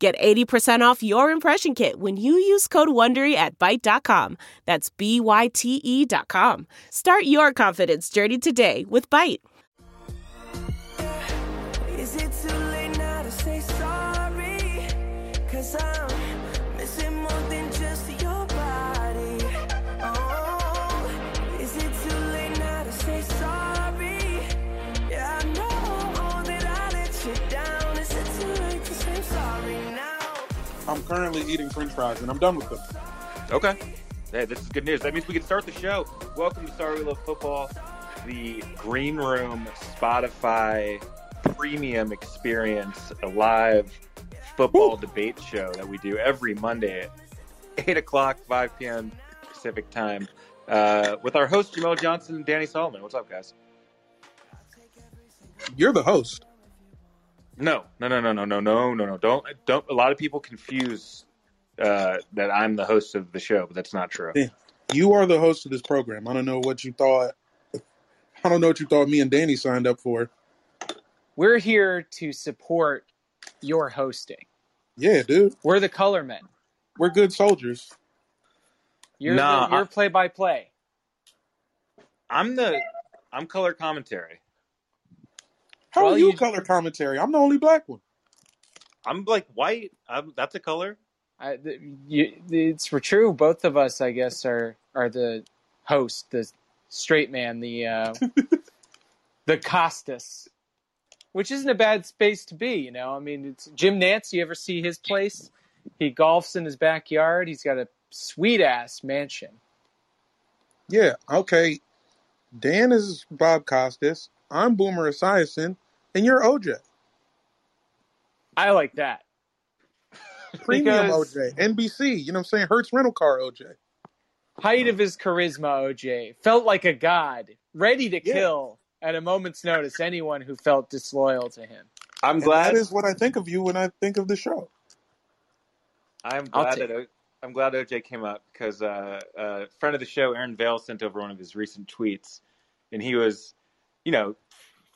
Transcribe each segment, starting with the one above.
Get 80% off your impression kit when you use code WONDERY at Byte.com. That's B-Y-T-E dot com. Start your confidence journey today with Byte. Is it too late now to say sorry? Cause I'm I'm currently eating French fries and I'm done with them. Okay. Hey, this is good news. That means we can start the show. Welcome to Sorry We Love Football, the Green Room Spotify premium experience, a live football debate show that we do every Monday at 8 o'clock, 5 p.m. Pacific time, uh, with our host, Jamel Johnson and Danny Solomon. What's up, guys? You're the host. No, no, no, no, no, no, no, no, no. Don't, don't. A lot of people confuse uh, that I'm the host of the show, but that's not true. Yeah. You are the host of this program. I don't know what you thought. I don't know what you thought me and Danny signed up for. We're here to support your hosting. Yeah, dude. We're the color men. We're good soldiers. You're Nah, the, you're I- play by play. I'm the, I'm color commentary. How Well, are you, you- color commentary? I'm the only black one. I'm like white. I'm, that's a color. I, the, you, it's for true. Both of us, I guess, are are the host, the straight man, the uh, the Costas, which isn't a bad space to be. You know, I mean, it's Jim Nantz. You ever see his place? He golfs in his backyard. He's got a sweet ass mansion. Yeah, okay. Dan is Bob Costas. I'm Boomer Esiason, and you're OJ. I like that. Premium Because- OJ. NBC. You know what I'm saying? Hertz rental car OJ. height of his charisma, OJ felt like a god, ready to Yeah. kill at a moment's notice anyone who felt disloyal to him. I'm And glad. that is what I think of you when I think of the show. I'm glad take that o- I'm glad OJ came up because uh, a friend of the show, Aaron Vale, sent over one of his recent tweets, and he was, you know,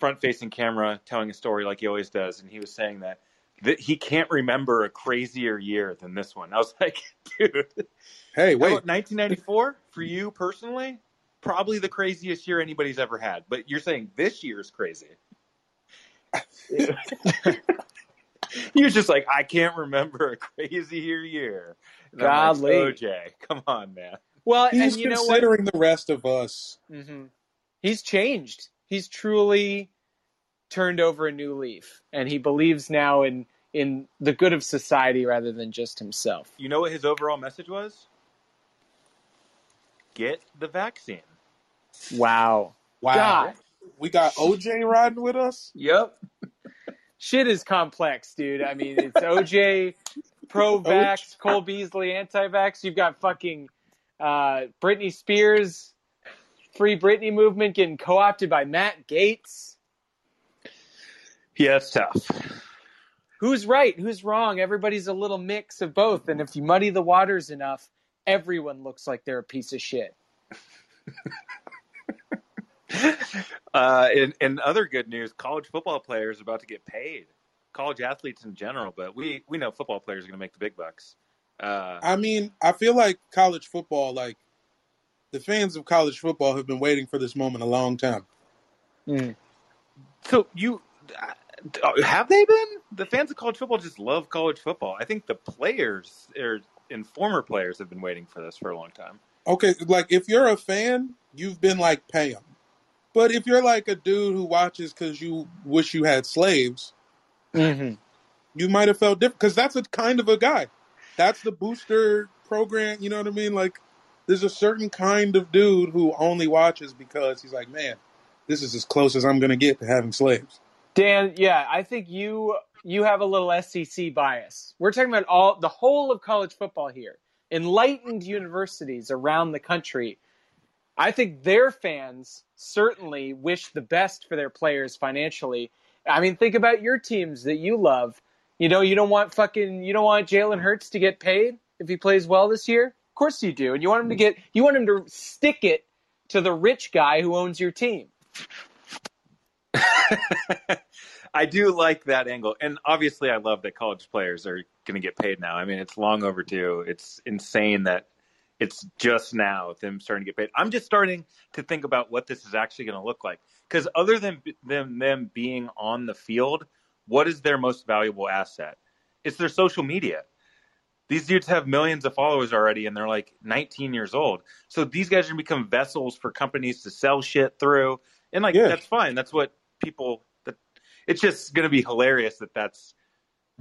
front-facing camera telling a story like he always does, and he was saying that that he can't remember a crazier year than this one. I was like, dude, Hey, wait. 1994 for you personally, probably the craziest year anybody's ever had. But you're saying this year's crazy. he was just like, I can't remember a crazier year. And I'm like, Golly. OJ, come on, man. Well, He's and you know what? considering the rest of us. hmm He's changed. He's truly turned over a new leaf, and he believes now in in the good of society rather than just himself. You know what his overall message was? Get the vaccine. Wow. Wow. God. We got OJ riding with us? Yep. Shit is complex, dude. I mean, it's OJ pro vax, Cole Beasley anti vax. You've got fucking uh, Britney Spears, Free Britney movement getting co opted by Matt Gaetz. Yeah, it's tough. Who's right? Who's wrong? Everybody's a little mix of both. And if you muddy the waters enough, everyone looks like they're a piece of shit. Uh, in, in other good news, college football players are about to get paid. College athletes in general, but we, we know football players are going to make the big bucks. Uh, I mean, I feel like college football, like the fans of college football have been waiting for this moment a long time. so you uh, have they been? The fans of college football just love college football. I think the players or and former players have been waiting for this for a long time. Okay, like if you're a fan, you've been like pay them. But if you're like a dude who watches because you wish you had slaves, Mm-hmm. you might have felt different because that's a kind of a guy. That's the booster program. You know what I mean? Like, there's a certain kind of dude who only watches because he's like, man, this is as close as I'm going to get to having slaves. Dan, yeah, I think you you have a little SEC bias. We're talking about all the whole of college football here. enlightened universities around the country. I think their fans certainly wish the best for their players financially. I mean, think about your teams that you love. You know, you don't want fucking, you don't want Jalen Hurts to get paid if he plays well this year. Of course you do, and you want him to hmm. get, you want him to stick it to the rich guy who owns your team. I do like that angle. And obviously, I love that college players are going to get paid now. I mean, it's long overdue. It's insane that it's just now them starting to get paid. I'm just starting to think about what this is actually going to look like. Because other than them, them being on the field, what is their most valuable asset? It's their social media. These dudes have millions of followers already, and they're like 19 years old. So these guys are going to become vessels for companies to sell shit through. And like, Yeah. that's fine. That's what people. That it's just going to be hilarious that that's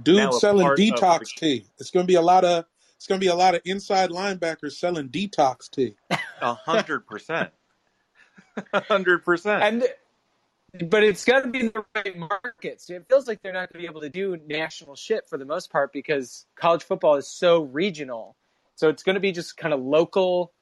Dude selling part of detox tea. It's gonna be a lot of it's gonna be a lot of inside linebackers selling detox tea. a hundred percent, a hundred percent. And but it's got to be in the right markets. It feels like they're not going to be able to do national shit for the most part because college football is so regional. So it's going to be just kind of local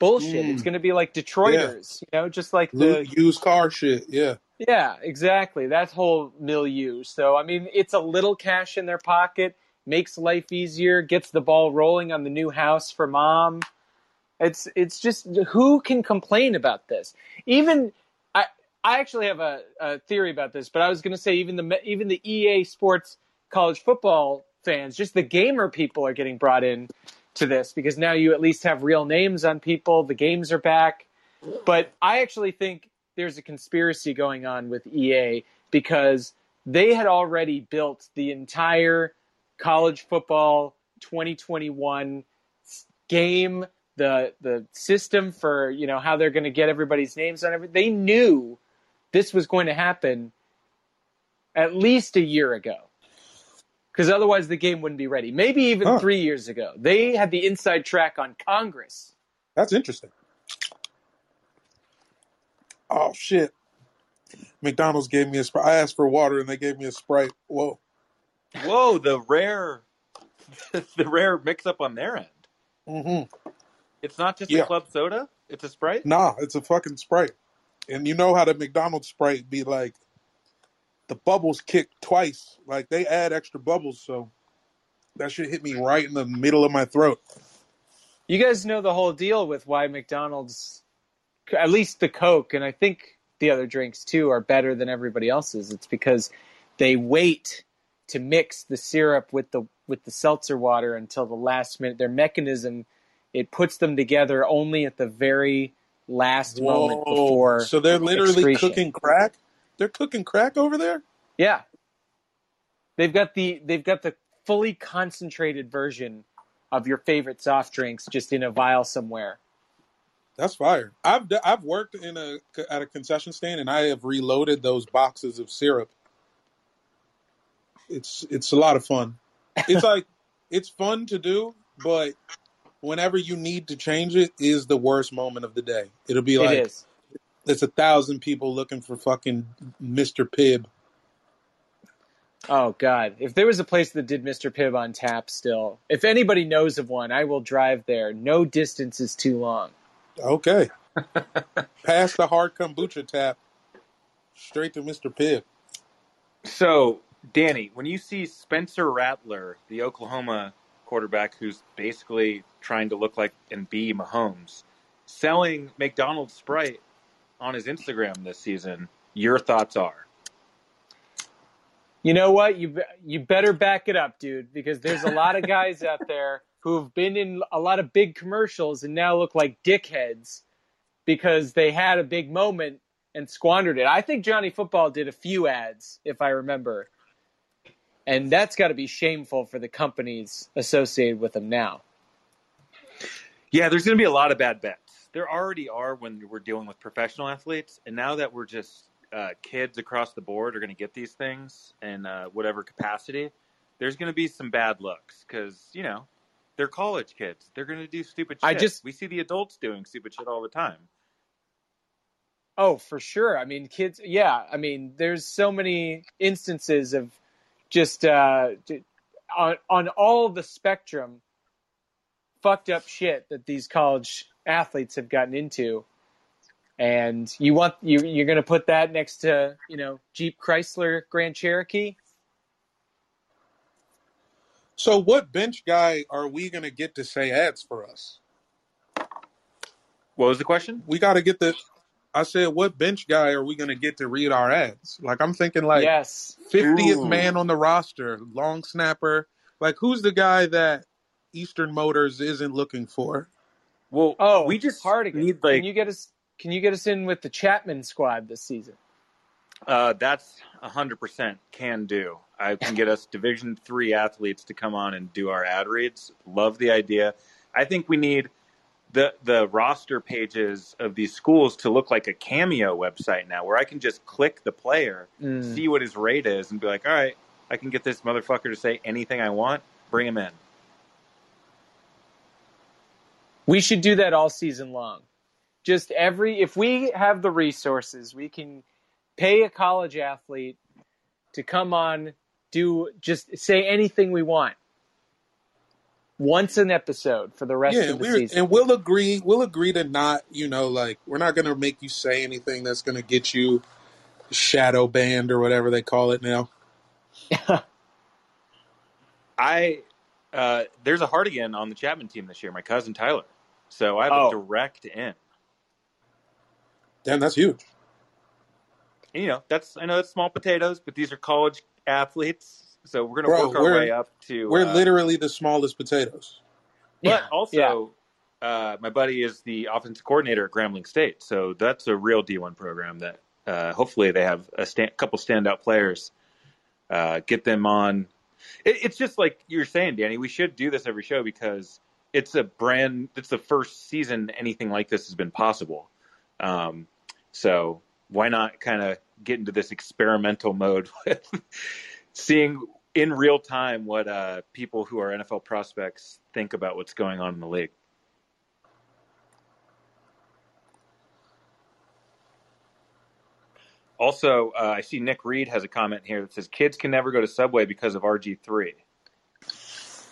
bullshit. Mm. It's going to be like Detroiters, you know, just like the Used car shit. Yeah. yeah, exactly. That whole milieu. So I mean, it's a little cash in their pocket, makes life easier, gets the ball rolling on the new house for mom. It's it's just who can complain about this? Even I actually have a, a theory about this, but I was going to say even the even the EA Sports college football fans, just the gamer people are getting brought in to this because now you at least have real names on people. The games are back. But I actually think there's a conspiracy going on with EA because they had already built the entire college football 2021 game, the the system for you know how they're going to get everybody's names on everything. They knew this was going to happen at least a year ago. Because otherwise, the game wouldn't be ready. Maybe even Huh. three years ago. They had the inside track on Congress. That's interesting. Oh shit. McDonald's gave me a sprite. I asked for water and they gave me a sprite. Whoa. Whoa, the rare, the rare mix up on their end. Mm-hmm. It's not just Yeah. a club soda; it's a sprite. Nah, it's a fucking sprite. And you know how the McDonald's sprite be like the bubbles kick twice. Like they add extra bubbles, so that should hit me right in the middle of my throat. You guys know the whole deal with why McDonald's, at least the Coke, and I think the other drinks too, are better than everybody else's. It's because they wait to mix the syrup with the with the seltzer water until the last minute. Their mechanism it puts them together only at the very last moment before. So they're literally excretion. cooking crack? They're cooking crack over there? Yeah, they've got the they've got the fully concentrated version of your favorite soft drinks just in a vial somewhere. That's fire. I've I've worked in a at a concession stand and I have reloaded those boxes of syrup. It's it's a lot of fun. It's like it's fun to do, but whenever you need to change it is the worst moment of the day. It'll be like it is. there's a thousand people looking for fucking Mr. Pibb. Oh God! If there was a place that did Mr. Pibb on tap still, if anybody knows of one, I will drive there. No distance is too long. Okay. Past the hard kombucha tap, straight to Mr. Pibb. So, Danny, when you see Spencer Rattler, the Oklahoma quarterback who's basically trying to look like and be Mahomes, selling McDonald's Sprite on his Instagram this season, your thoughts are? You know what? You you better back it up, dude, because there's a lot of guys out there who've been in a lot of big commercials and now look like dickheads because they had a big moment and squandered it. I think Johnny Football did a few ads, if I remember, and that's got to be shameful for the companies associated with them now. Yeah, there's going to be a lot of bad bets. There already are when we're dealing with professional athletes, and now that we're just uh, kids across the board are going to get these things in uh, whatever capacity. There's going to be some bad looks because you know they're college kids. They're going to do stupid shit. I just- we see the adults doing stupid shit all the time. Oh, for sure. I mean, kids. Yeah, I mean, there's so many instances of just uh, on on all the spectrum fucked up shit that these college athletes have gotten into. And you want you you're going to put that next to you know Jeep Chrysler Grand Cherokee. So, what bench guy are we going to get to say ads for us? What was the question? We got to get the. I said, what bench guy are we going to get to read our ads? Like, I'm thinking like yes, 50th Ooh. man on the roster, long snapper. Like, who's the guy that Eastern Motors isn't looking for? Well, Oh, we just Hardigan. need like can you get us? Can you get us in with the Chapman squad this season? Uh, that's hundred percent can do. I can get us Division three athletes to come on and do our ad reads. Love the idea. I think we need the the roster pages of these schools to look like a cameo website now, where I can just click the player, Mm. see what his rate is, and be like, all right, I can get this motherfucker to say anything I want. Bring him in. We should do that all season long. Just every if we have the resources, we can pay a college athlete to come on, do just say anything we want. Once an episode for the rest yeah, of the we're, season. and we'll agree. We'll agree to not, you know, like we're not going to make you say anything that's going to get you shadow banned or whatever they call it now. I uh, there's a Hardigan on the Chapman team this year. My cousin Tyler. So I have Oh. a direct in. Damn, that's huge. And, you know, that's I know that's small potatoes, but these are college athletes, so we're gonna work our way up to. We're uh, literally the smallest potatoes. but Yeah, also, uh, my buddy is the offensive coordinator at Grambling State, so that's a real D1 program that uh, hopefully they have a stand, couple standout players. Uh, get them on. It, it's just like you're saying, Danny. We should do this every show because it's a brand. It's the first season anything like this has been possible. Um, so why not kind of get into this experimental mode with seeing in real time what uh, people who are NFL prospects think about what's going on in the league. Also, uh, I see Nick Reed has a comment here that says kids can never go to Subway because of RG3.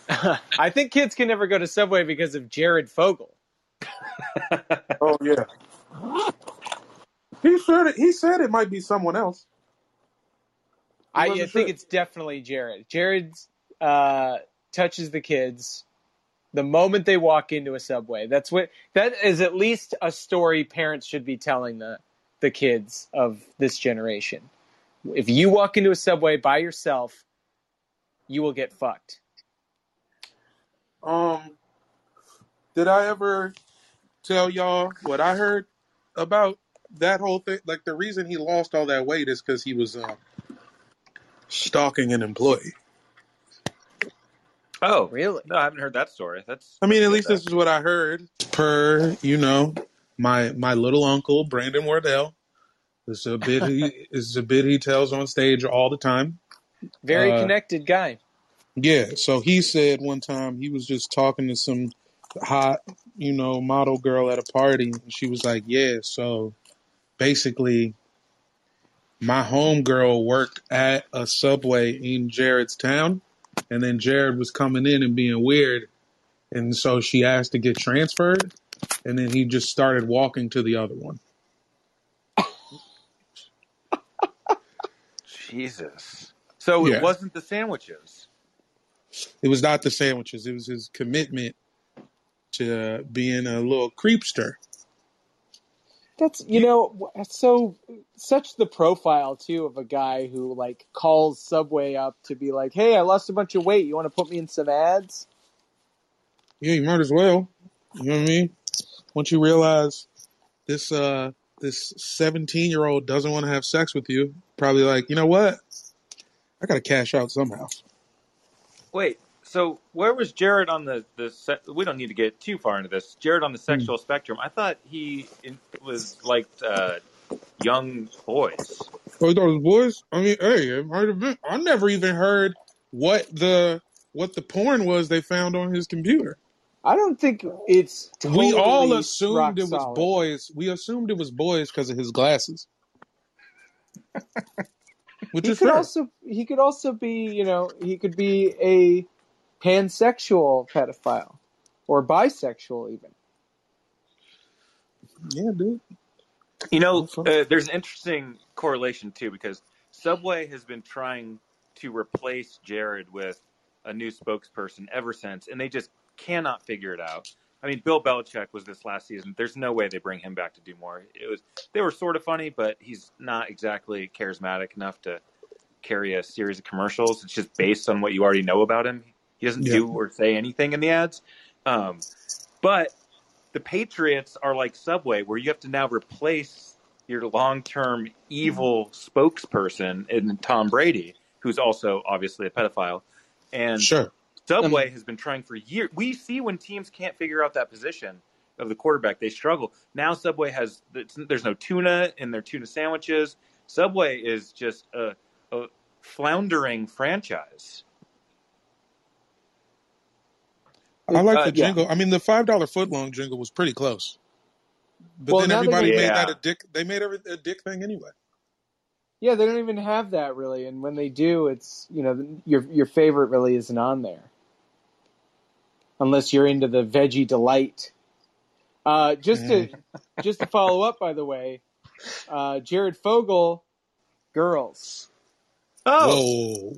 I think kids can never go to Subway because of Jared Fogle. Oh yeah. He said it. He said it might be someone else. I, I think sure. it's definitely Jared. Jared uh, touches the kids the moment they walk into a subway. That's what that is at least a story parents should be telling the the kids of this generation. If you walk into a subway by yourself, you will get fucked. Um, did I ever tell y'all what I heard about that whole thing? Like the reason he lost all that weight is because he was uh, stalking an employee. Oh, Really? No, I haven't heard that story. That's. I mean, at least good, this is what I heard. Per you know, my my little uncle Brandon Wardell. This is a bit he this is a bit he tells on stage all the time. Very Uh, connected guy. Yeah, so he said one time he was just talking to some hot, you know, model girl at a party, and she was like, "Yeah, so basically, my homegirl worked at a subway in Jared's town, and then Jared was coming in and being weird, and so she asked to get transferred, and then he just started walking to the other one. Jesus. So Yeah. it wasn't the sandwiches. It was not the sandwiches; it was his commitment to being a little creepster." That's you know so such the profile too of a guy who like calls Subway up to be like, "Hey, I lost a bunch of weight. You want to put me in some ads?" Yeah, you might as well. You know what I mean? Once you realize this uh this seventeen year old doesn't want to have sex with you, probably like, you know what? I gotta cash out somehow. Wait, so where was Jared on the the? Se- we don't need to get too far into this. Jared on the sexual spectrum. I thought he in, was like uh, young boys. Oh, you thought it was boys? I mean, hey, it might have been. I never even heard what the what the porn was they found on his computer. I don't think it's we all totally rock assumed it was solid. boys. We assumed it was boys because of his glasses. Which He is could fair. also he could also be you know he could be a pansexual pedophile, or bisexual even. Yeah, dude. You know, uh, there's an interesting correlation too because Subway has been trying to replace Jared with a new spokesperson ever since, and they just cannot figure it out. I mean, Bill Belichick was this last season. There's no way they bring him back to do more. It was they were sort of funny, but he's not exactly charismatic enough to carry a series of commercials. It's just based on what you already know about him. He doesn't Yeah. do or say anything in the ads. Um, but the Patriots are like Subway, where you have to now replace your long-term evil spokesperson in Tom Brady, who's also obviously a pedophile. And Sure. Subway has been trying for years. We see when teams can't figure out that position of the quarterback, they struggle. Now Subway has there's no tuna in their tuna sandwiches. Subway is just a, a floundering franchise. I like Uh, the yeah. jingle. I mean, the five dollar footlong jingle was pretty close. But Well, then now they everybody get- made Yeah. that a dick. They made every, a dick thing anyway. Yeah, they don't even have that really, and when they do, it's you know your your favorite really isn't on there, unless you're into the veggie delight. Uh, just to just to follow up, by the way, uh, Jared Fogle, girls. Oh, Whoa.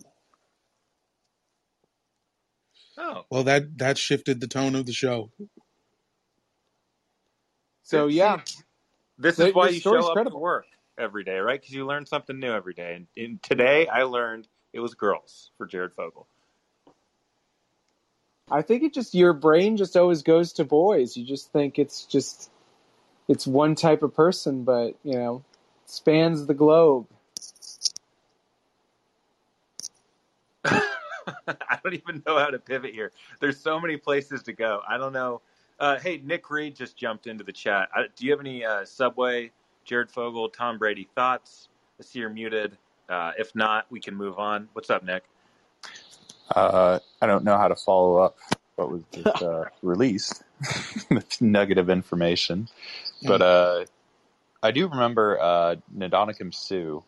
Oh, Well, that that shifted the tone of the show. So yeah, This The- is why the you story's show up credible. to work every day, right? Because you learn something new every day. And, and today, I learned it was girls for Jared Fogle. I think it just your brain just always goes to boys. You just think it's just it's one type of person, but you know, spans the globe. I don't even know how to pivot here. There's so many places to go. I don't know. Uh, hey, Nick Reed just jumped into the chat. I, do you have any uh, Subway, Jared Fogle, Tom Brady thoughts? I see you're muted. Uh, if not, we can move on. What's up, Nick? Uh, I don't know how to follow up what was just uh, released, nugget of information. But uh, I do remember uh, Ndamukong Suh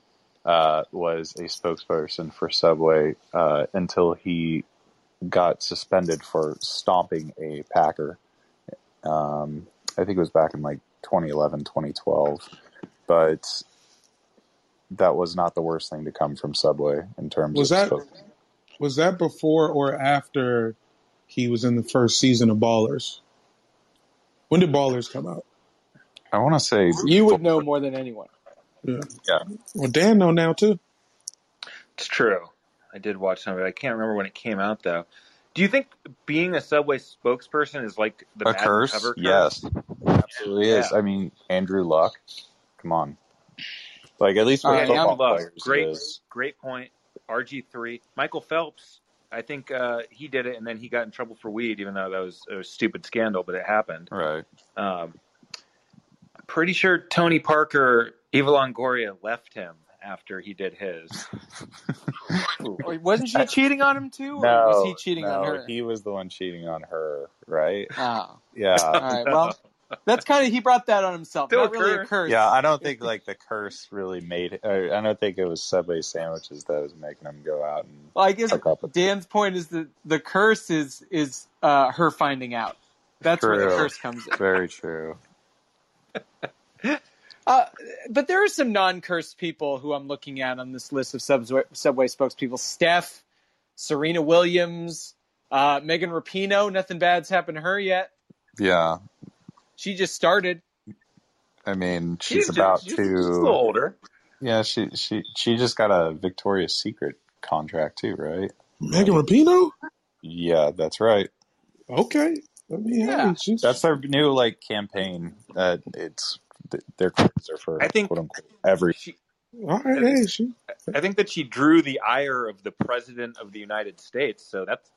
uh, was a spokesperson for Subway uh, until he got suspended for stomping a Packer. Um, I think it was back in like 2011, 2012. But that was not the worst thing to come from Subway in terms Was of that spoke- was that before or after he was in the first season of Ballers? When did Ballers come out? I want to say You would know more than anyone. Yeah. Yeah. Well, Dan know now too. It's true. I did watch some of it. I can't remember when it came out, though. Do you think being a Subway spokesperson is like the a Madden curse. cover curse? Yes, absolutely is. I mean, Andrew Luck. Come on, like at least All with right, football Luck, players, great, it is. great point. RG three, Michael Phelps. I think uh, he did it, and then he got in trouble for weed, even though that was a stupid scandal, but it happened. Right. Um, pretty sure Tony Parker, Eva Longoria left him after he did his. Wait, Wasn't she cheating on him too, or No, was he cheating no, on her? He was the one cheating on her, right? Oh, Yeah. all right. Well, that's kind of he brought that on himself. Still Not a really a curse. curse. Yeah, I don't think like the curse really made. Or I don't think it was Subway sandwiches that was making him go out and Well, I guess hook up with. Dan's point is that the curse is is uh, her finding out. That's where the curse comes in. Very true. Uh, but there are some non-cursed people who I'm looking at on this list of Subway, Subway spokespeople. Steph, Serena Williams, uh, Megan Rapinoe. Nothing bad's happened to her yet. Yeah, She just started. I mean, she's, just- about she's- to. she's a little older. Yeah, she she she just got a Victoria's Secret contract too, right? Megan Rapinoe. Yeah, that's right. Okay. I mean, Yeah. hey, she's, That's their new like campaign. Uh, it's th- their credits are for I think- quote unquote every. She, all right. Hey, she. I think that she drew the ire of the president of the United States. So that's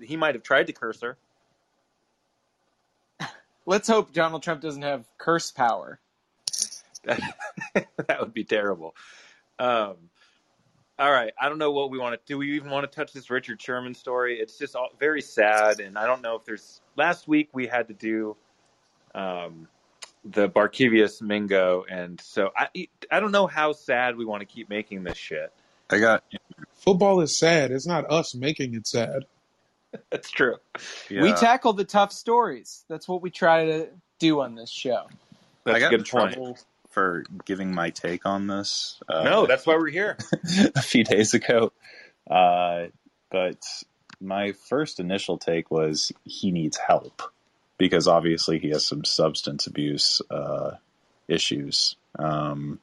he might have tried to curse her. Let's hope Donald Trump doesn't have curse power. That, that would be terrible. Um, all right, I don't know what we want to do. We even want to touch this Richard Sherman story. It's just all, very sad, and I don't know if there's. Last week we had to do um, the Barkevius Mingo, and so I I don't know how sad we want to keep making this shit. I got Football is sad. It's not us making it sad. That's true. We tackle the tough stories. That's what we try to do on this show. That's I got a in good point. trouble for giving my take on this. Uh, No, that's why we're here. a few days ago. Uh, but my first initial take was he needs help because obviously he has some substance abuse uh, issues. Um,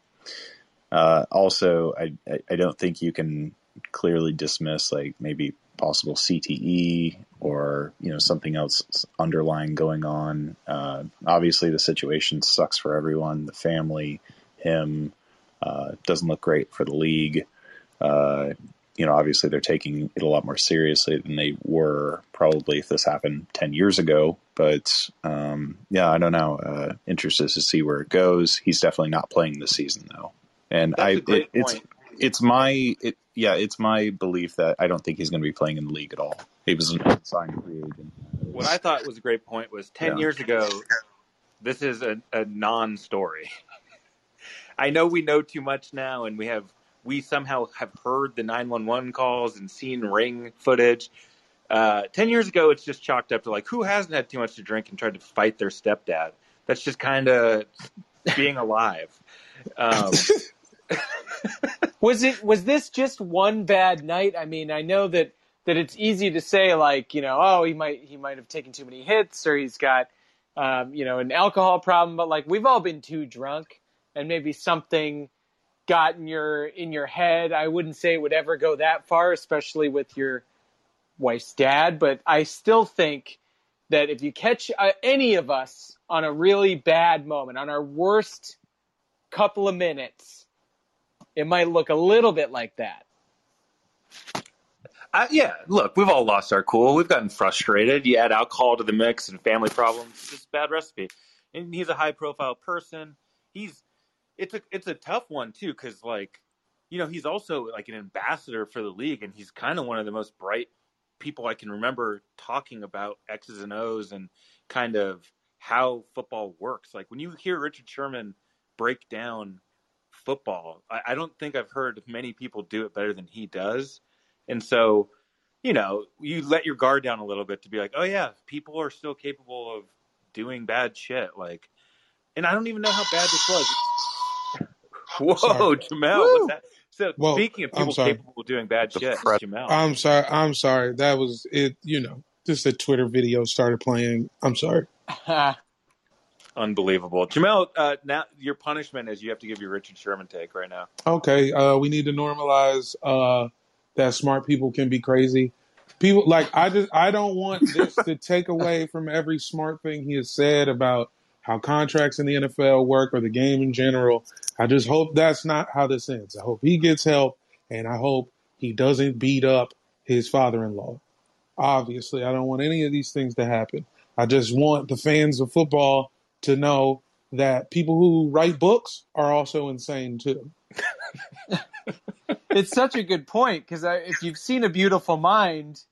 uh, also, I, I don't think you can clearly dismiss like maybe possible CTE or you know something else underlying going on. Uh, obviously, the situation sucks for everyone, the family, him. Uh, doesn't look great for the league. Uh, you know, obviously they're taking it a lot more seriously than they were probably if this happened 10 years ago. But um, yeah, I don't know. Uh, interested to see where it goes. He's definitely not playing this season though. And That's I, it, it's, it's my, it, yeah, it's my belief that I don't think he's going to be playing in the league at all. He was a signed free agent. What I thought was a great point was 10 Yeah. years ago, this is a, a non story. I know we know too much now, and we have we somehow have heard the 911 calls and seen ring footage. Uh, 10 years ago, it's just chalked up to like, who hasn't had too much to drink and tried to fight their stepdad? That's just kind of being alive. Um, Was it was this just one bad night? I mean, I know that that it's easy to say like, you know, oh, he might he might have taken too many hits or he's got um, you know, an alcohol problem, but like we've all been too drunk and maybe something got in your in your head. I wouldn't say it would ever go that far, especially with your wife's dad, but I still think that if you catch uh, any of us on a really bad moment, on our worst couple of minutes, it might look a little bit like that. Yeah, look, we've all lost our cool. We've gotten frustrated. You add alcohol to the mix and family problems. It's just a bad recipe. And he's a high profile person. He's it's a it's a tough one too because like you know he's also like an ambassador for the league and he's kind of one of the most bright people I can remember talking about X's and O's and kind of how football works. Like when you hear Richard Sherman break down football, I, I don't think I've heard many people do it better than he does. And so, you know, you let your guard down a little bit to be like, oh yeah, people are still capable of doing bad shit. Like, and I don't even know how bad this was. Whoa, Sorry. Jamel, Woo. what's that? So Well, speaking of I'm people sorry. capable of doing bad The shit, pres- Jamel. I'm sorry. I'm sorry. That was it. You know, just a Twitter video started playing. I'm sorry. Unbelievable. Jamel, uh, now your punishment is you have to give your Richard Sherman take right now. Okay. Uh, we need to normalize uh, that smart people can be crazy. People like I just I don't want this to take away from every smart thing he has said about how contracts in the NFL work or the game in general. I just hope that's not how this ends. I hope he gets help and I hope he doesn't beat up his father-in-law. Obviously, I don't want any of these things to happen. I just want the fans of football to know that people who write books are also insane too. it's such a good point because if you've seen a beautiful mind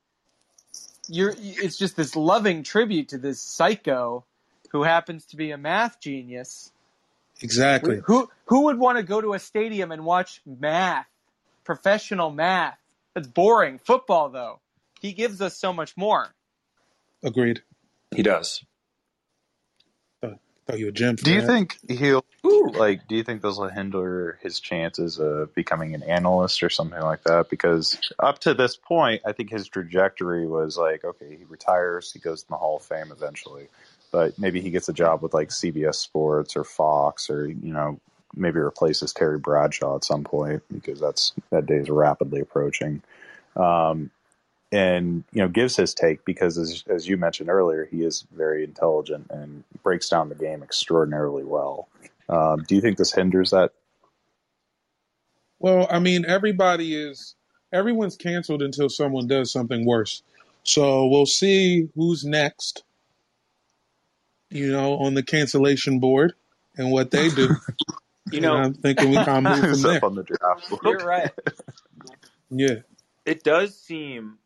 you're it's just this loving tribute to this psycho who happens to be a math genius Exactly. who who would want to go to a stadium and watch math professional math that's boring football though he gives us so much more Agreed. He does. Thought you a gem for Do you that. think he'll like? Do you think this will hinder his chances of becoming an analyst or something like that? Because up to this point, I think his trajectory was like, okay, he retires, he goes in the Hall of Fame eventually, but maybe he gets a job with like CBS Sports or Fox, or you know, maybe replaces Terry Bradshaw at some point because that's that day is rapidly approaching. Um, and you know gives his take because as, as you mentioned earlier he is very intelligent and breaks down the game extraordinarily well um, do you think this hinders that Well, I mean, everybody is everyone's canceled until someone does something worse. So we'll see who's next. You know, on the cancellation board and what they do. You And know, I'm thinking we can move from there. on the draft board? you're right Yeah. it does seem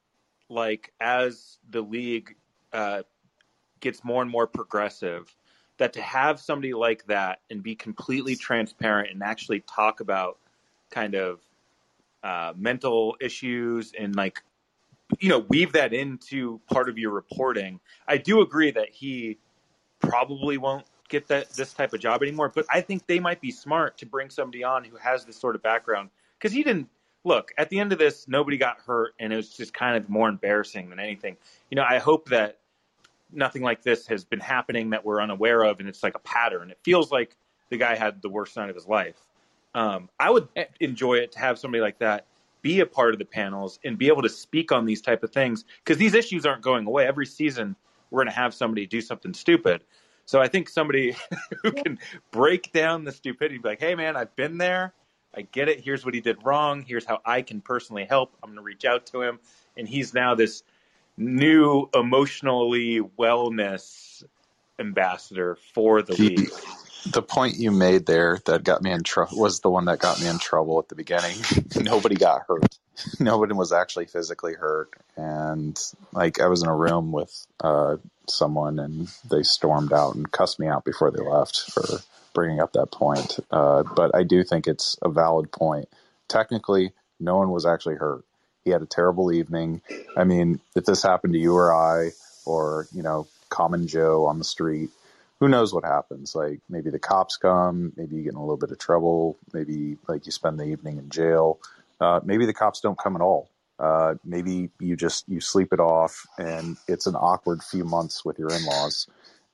like as the league uh, gets more and more progressive, that to have somebody like that and be completely transparent and actually talk about kind of uh, mental issues and like you know weave that into part of your reporting. I do agree that he probably won't get that this type of job anymore, but I think they might be smart to bring somebody on who has this sort of background because he didn't look at the end of this. Nobody got hurt, and it was just kind of more embarrassing than anything. You know, I hope that nothing like this has been happening that we're unaware of, and it's like a pattern. It feels like the guy had the worst night of his life. Um, I would enjoy it to have somebody like that be a part of the panels and be able to speak on these type of things because these issues aren't going away. Every season, we're going to have somebody do something stupid. So I think somebody who can break down the stupidity, be like, "Hey, man, I've been there. I get it. Here's what he did wrong. Here's how I can personally help. I'm going to reach out to him." And he's now this new emotionally wellness ambassador for the league. The point you made there that got me in trouble was the one that got me in trouble at the beginning. Nobody got hurt. Nobody was actually physically hurt, and like I was in a room with uh, someone, and they stormed out and cussed me out before they left for bringing up that point. Uh, but I do think it's a valid point. Technically, no one was actually hurt. He had a terrible evening. I mean, if this happened to you or I, or you know, common Joe on the street, who knows what happens? Like maybe the cops come, maybe you get in a little bit of trouble, maybe like you spend the evening in jail. Uh, maybe the cops don't come at all. Uh, maybe you just you sleep it off, and it's an awkward few months with your in-laws,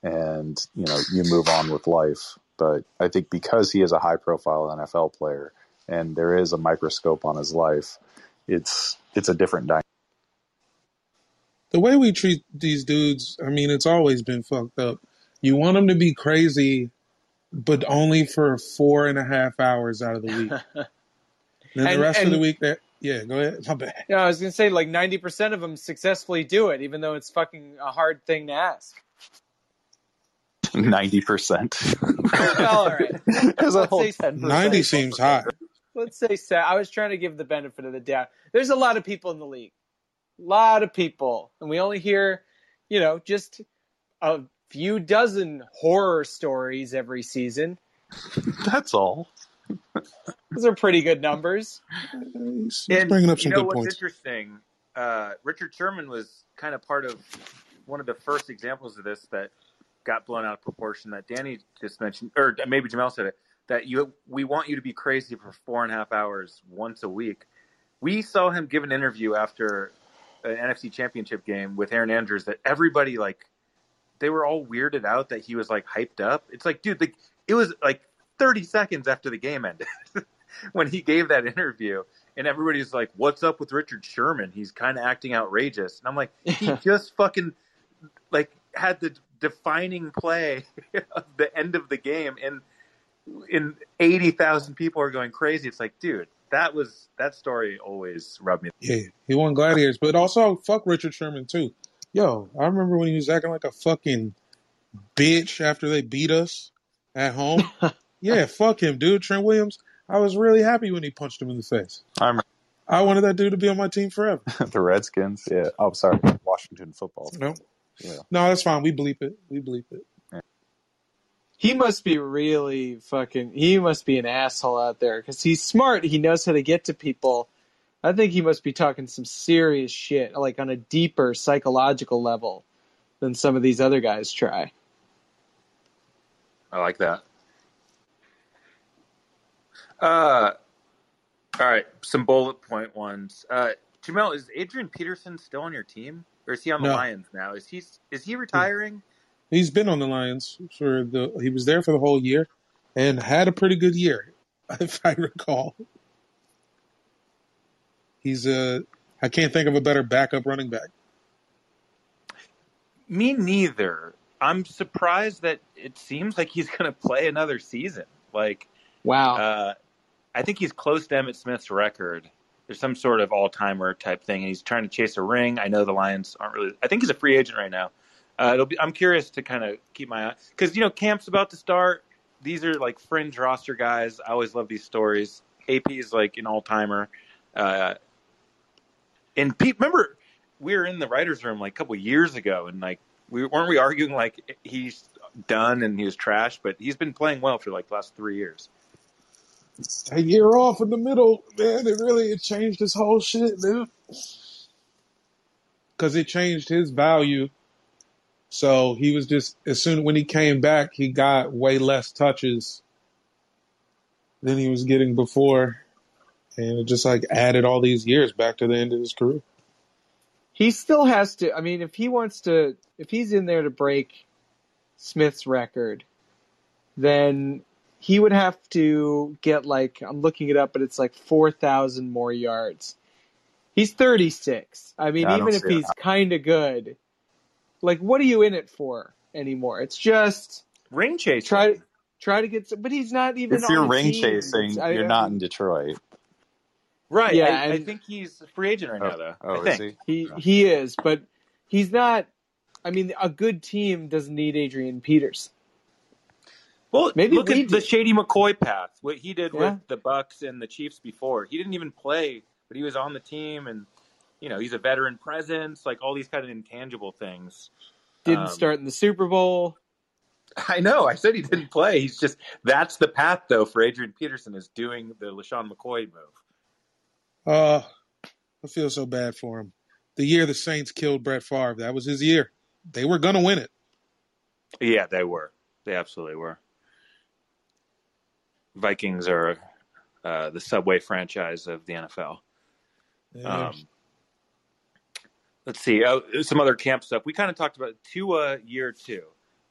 and you know you move on with life. But I think because he is a high-profile NFL player, and there is a microscope on his life, it's it's a different dynamic. the way we treat these dudes, I mean, it's always been fucked up. You want them to be crazy, but only for four and a half hours out of the week. then And- the rest of the week, that yeah, go ahead. My bad. Yeah, I was gonna say like ninety percent of them successfully do it, even though it's fucking a hard thing to ask. Ninety percent. Well, all right. There's a Let's whole say- 10%. Ninety seems high. Let's say se- I was trying to give the benefit of the doubt. There's a lot of people in the league, a lot of people, and we only hear, you know, just a few dozen horror stories every season. That's all. Those are pretty good numbers. He's, he's And bringing up some you know good what's points. interesting? Uh, Richard Sherman was kind of part of one of the first examples of this that got blown out of proportion. That Danny just mentioned, or maybe Jamel said it. That you, we want you to be crazy for four and a half hours once a week. We saw him give an interview after an NFC Championship game with Erin Andrews. That everybody like, they were all weirded out that he was like hyped up. It's like, dude, the, it was like 30 seconds after the game ended when he gave that interview and everybody's like, "What's up with Richard Sherman? He's kind of acting outrageous." And I'm like, he just fucking like had the defining play of the end of the game, and in eighty thousand people are going crazy. It's like, dude, that was that story always rubbed me. Yeah, he won Gladiators, but also fuck Richard Sherman too. Yo, I remember when he was acting like a fucking bitch after they beat us at home. yeah, fuck him, dude. Trent Williams. I was really happy when he punched him in the face. I remember I wanted that dude to be on my team forever. the Redskins. Yeah. Oh, sorry, Washington football. No, Yeah. no, that's fine. We bleep it. We bleep it. He must be really fucking. He must be an asshole out there because he's smart. He knows how to get to people. I think he must be talking some serious shit, like on a deeper psychological level than some of these other guys try. I like that. Uh, all right, some bullet point ones. Uh, Jamel, is Adrian Peterson still on your team, or is he on the No. Lions now? Is he is he retiring? He's been on the Lions for the. He was there for the whole year, and had a pretty good year, if I recall. He's a. I can't think of a better backup running back. Me neither. I'm surprised that it seems like he's going to play another season. Like, Wow. uh, I think he's close to Emmitt Smith's record. There's some sort of all timer type thing, and he's trying to chase a ring. I know the Lions aren't really. I think he's a free agent right now. Uh, it'll be. I'm curious to kind of keep my eye because you know camp's about to start. These are like fringe roster guys. I always love these stories. AP is like an all timer. Uh, and Pete, remember we were in the writers' room like a couple years ago, and like we weren't we arguing like he's done and he was trash, but he's been playing well for like the last three years. A year off in the middle, man. It really it changed his whole shit, man. because it changed his value. So he was just as soon when he came back, he got way less touches than he was getting before, and it just like added all these years back to the end of his career. He still has to. I mean, if he wants to, if he's in there to break Smith's record, then he would have to get like I'm looking it up, but it's like four thousand more yards. He's 36. I mean, Yeah, I even if he's kind of good, like, what are you in it for anymore? It's just Ring chase. try try to get. Some, but he's not even. If you're on ring team. chasing, I- you're I not in Detroit. Right. Yeah, I, I think he's a free agent right now, though. Oh, I is think. he? He he is, but he's not. I mean, a good team doesn't need Adrian Peters. Well, Maybe look we at the. Shady McCoy path. What he did Yeah. with the Bucks and the Chiefs before. He didn't even play, but he was on the team, and you know he's a veteran presence. Like all these kind of intangible things. Didn't Um, start in the Super Bowl. I know. I said he didn't play. He's just that's the path though for Adrian Peterson is doing the LeSean McCoy move. Uh, I feel so bad for him. The year the Saints killed Brett Favre, that was his year. They were gonna win it. Yeah, they were. They absolutely were. Vikings are uh, the Subway franchise of the NFL. Yeah. Um, let's see. Uh, some other camp stuff. We kind of talked about Tua year two.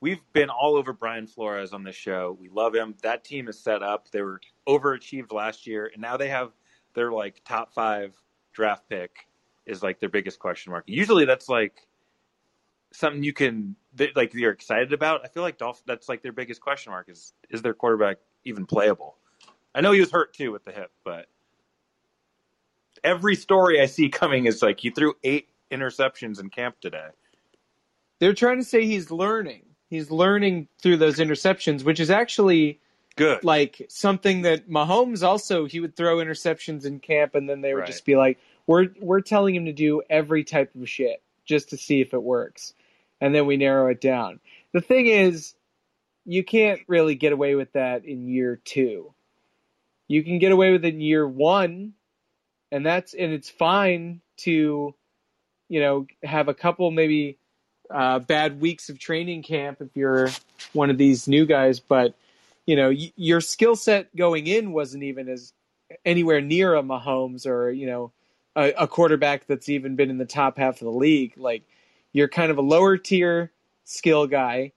We've been all over Brian Flores on this show. We love him. That team is set up. They were overachieved last year, and now they have their like top five draft pick is like their biggest question mark. Usually, that's like something you can that, like you're excited about. I feel like Dolph. That's like their biggest question mark is is their quarterback even playable? I know he was hurt too with the hip, but every story I see coming is like he threw eight interceptions in camp today. They're trying to say he's learning. He's learning through those interceptions, which is actually Good. like something that Mahomes also he would throw interceptions in camp, and then they would Right. just be like, "We're we're telling him to do every type of shit just to see if it works," and then we narrow it down. The thing is, you can't really get away with that in year two. You can get away with it in year one, and that's and it's fine to, you know, have a couple maybe uh, bad weeks of training camp if you're one of these new guys, but you know y- your skill set going in wasn't even as anywhere near a Mahomes or you know a, a quarterback that's even been in the top half of the league. Like you're kind of a lower tier skill guy,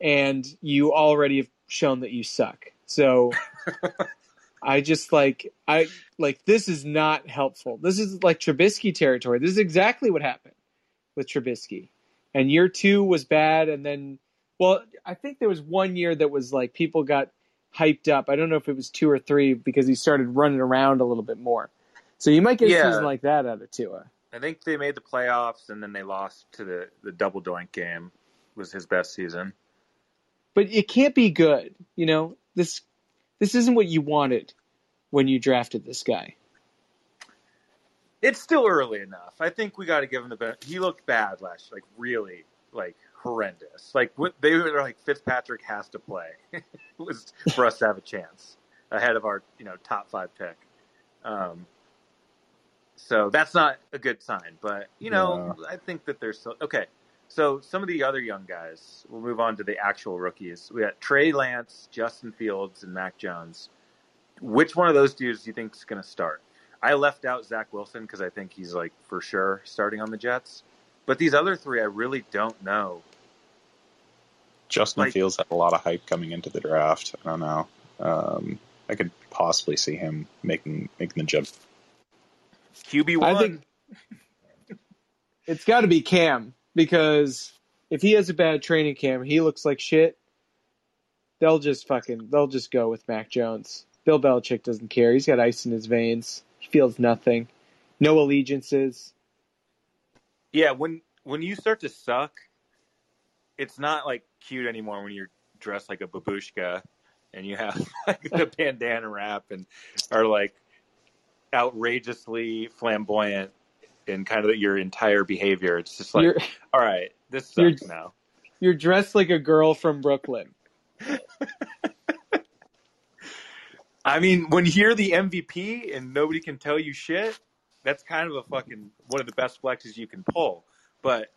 and you already have shown that you suck. So I just like I like this is not helpful. This is like Trubisky territory. This is exactly what happened with Trubisky. And year two was bad, and then well, I think there was one year that was like people got hyped up. I don't know if it was two or three because he started running around a little bit more. So you might get Yeah. a season like that out of Tua. I think they made the playoffs and then they lost to the the double doink game. Was his best season. But it can't be good. You know, this this isn't what you wanted when you drafted this guy. It's still early enough. I think we got to give him the benefit. He looked bad last, year, like really, like horrendous. Like they were like Fitzpatrick has to play. was for us to have a chance ahead of our you know top five pick. Um, so that's not a good sign. But you know, I think that there's so okay. So some of the other young guys. We'll move on to the actual rookies. We got Trey Lance, Justin Fields, and Mac Jones. Which one of those dudes do you think is going to start? I left out Zach Wilson because I think he's like for sure starting on the Jets. But these other three, I really don't know. Justin Like- Fields had a lot of hype coming into the draft. I don't know. Um, I could possibly see him making making the jump. QB one. I think it's got to be Cam because if he has a bad training camp, he looks like shit. They'll just fucking they'll just go with Mac Jones. Bill Belichick doesn't care. He's got ice in his veins. He feels nothing. No allegiances. yeah, when when you start to suck, it's not like cute anymore when you're dressed like a babushka and you have like the bandana wrap and are like outrageously flamboyant in kind of your entire behavior. It's just like, you're all right, this You're- sucks now. you're dressed like a girl from Brooklyn. I mean, when you're the MVP and nobody can tell you shit, that's kind of a fucking one of the best flexes you can pull. But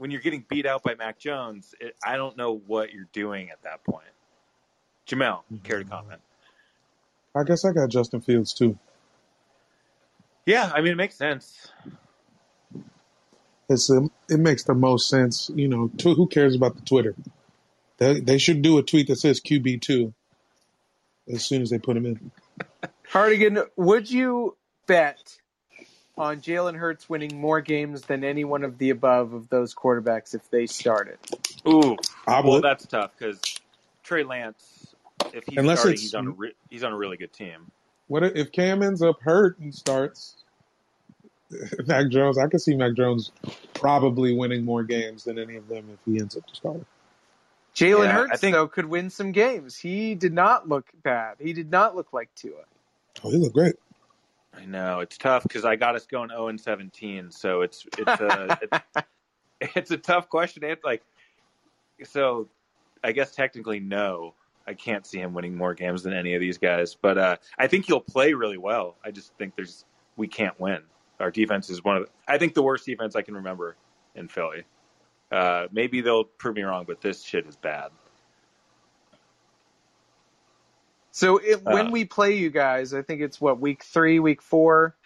when you're getting beat out by Mac Jones, it, I don't know what you're doing at that point. Jamel, care to comment? I guess I got Justin Fields too. Yeah, I mean it makes sense. It's um, it makes the most sense. You know, tw- who cares about the Twitter? They they should do a tweet that says QB two as soon as they put him in. Hardigan, would you bet on Jalen Hurts winning more games than any one of the above of those quarterbacks if they started? Ooh, I well that's tough because Trey Lance, if he's Unless starting, he's on a re- he's on a really good team. What if- if Cam ends up hurt and starts? Mac Jones, I could see Mac Jones probably winning more games than any of them if he ends up starting. Jalen Yeah, I Hurts, think- though, could win some games. He did not look bad. He did not look like Tua. Oh, he looked great. I know it's tough because I got us going zero and seventeen, so it's it's a it's, it's a tough question. It's like, so I guess technically no, I can't see him winning more games than any of these guys, but uh, I think he'll play really well. I just think there's we can't win. Our defense is one of the, I think the worst defense I can remember in Philly. Uh, maybe they'll prove me wrong, but this shit is bad. So it, when Uh, we play you guys, I think it's what week three, week four,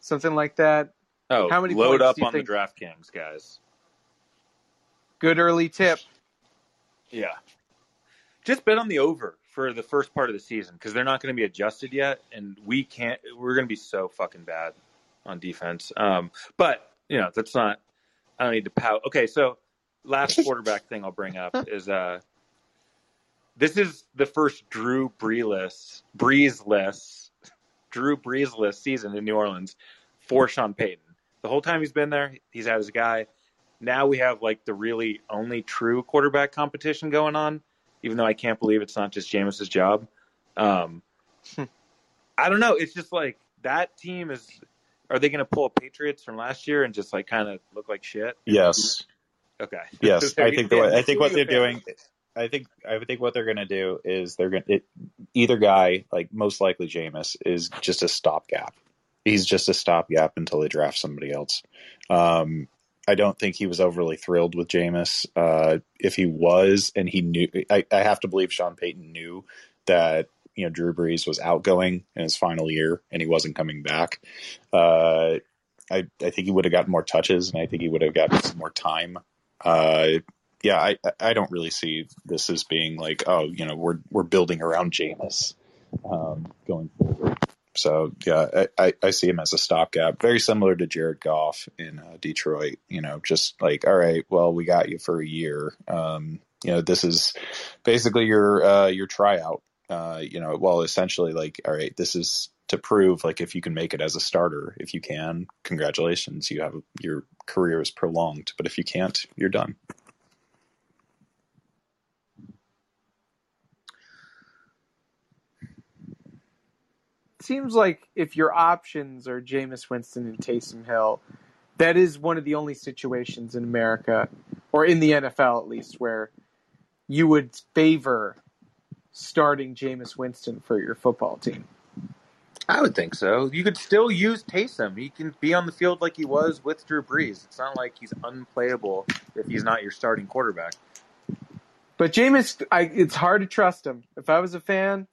something like that. Oh, How many load points up on think- the DraftKings, guys. Good early tip. Yeah. Just bet on the over for the first part of the season because they're not going to be adjusted yet, and we can't. We're going to be so fucking bad on defense. Um, but you know that's not. I don't need to pout. Okay, so last quarterback thing I'll bring up is uh, this is the first Drew Breeless, Breezeless, Drew Breezeless season in New Orleans for Sean Payton. The whole time he's been there, he's had his guy now we have like the really only true quarterback competition going on, even though I can't believe it's not just Jameis's job. Um, I don't know. It's just like that team is. Are they going to pull a Patriots from last year and just like kind of look like shit? Yes, Okay. yes. I think the way, I think what they're are you a fan doing. I think I think what they're going to do is they're going to either guy, like most likely Jameis, is just a stopgap. He's just a stopgap until they draft somebody else. Um, I don't think he was overly thrilled with Jameis. Uh, if he was, and he knew, I, I have to believe Sean Payton knew that you know Drew Brees was outgoing in his final year and he wasn't coming back. Uh, I I think he would have gotten more touches, and I think he would have gotten some more time. Uh, yeah, I I don't really see this as being like, oh, you know, we're we're building around Jameis um, going forward. So yeah, I, I, I see him as a stopgap, very similar to Jared Goff in uh, Detroit. You know, just like, all right, well, we got you for a year. Um, you know, this is basically your uh, your tryout. Uh, you know, well, essentially, like, all right, this is to prove like if you can make it as a starter. If you can, congratulations, you have your career is prolonged. But if you can't, you're done. Seems like if your options are Jameis Winston and Taysom Hill, that is one of the only situations in America, or in the NFL at least, where you would favor starting Jameis Winston for your football team. I would think so. You could still use Taysom. He can be on the field like he was with Drew Brees. It's not like he's unplayable if he's not your starting quarterback. But Jameis, I, it's hard to trust him. If I was a fan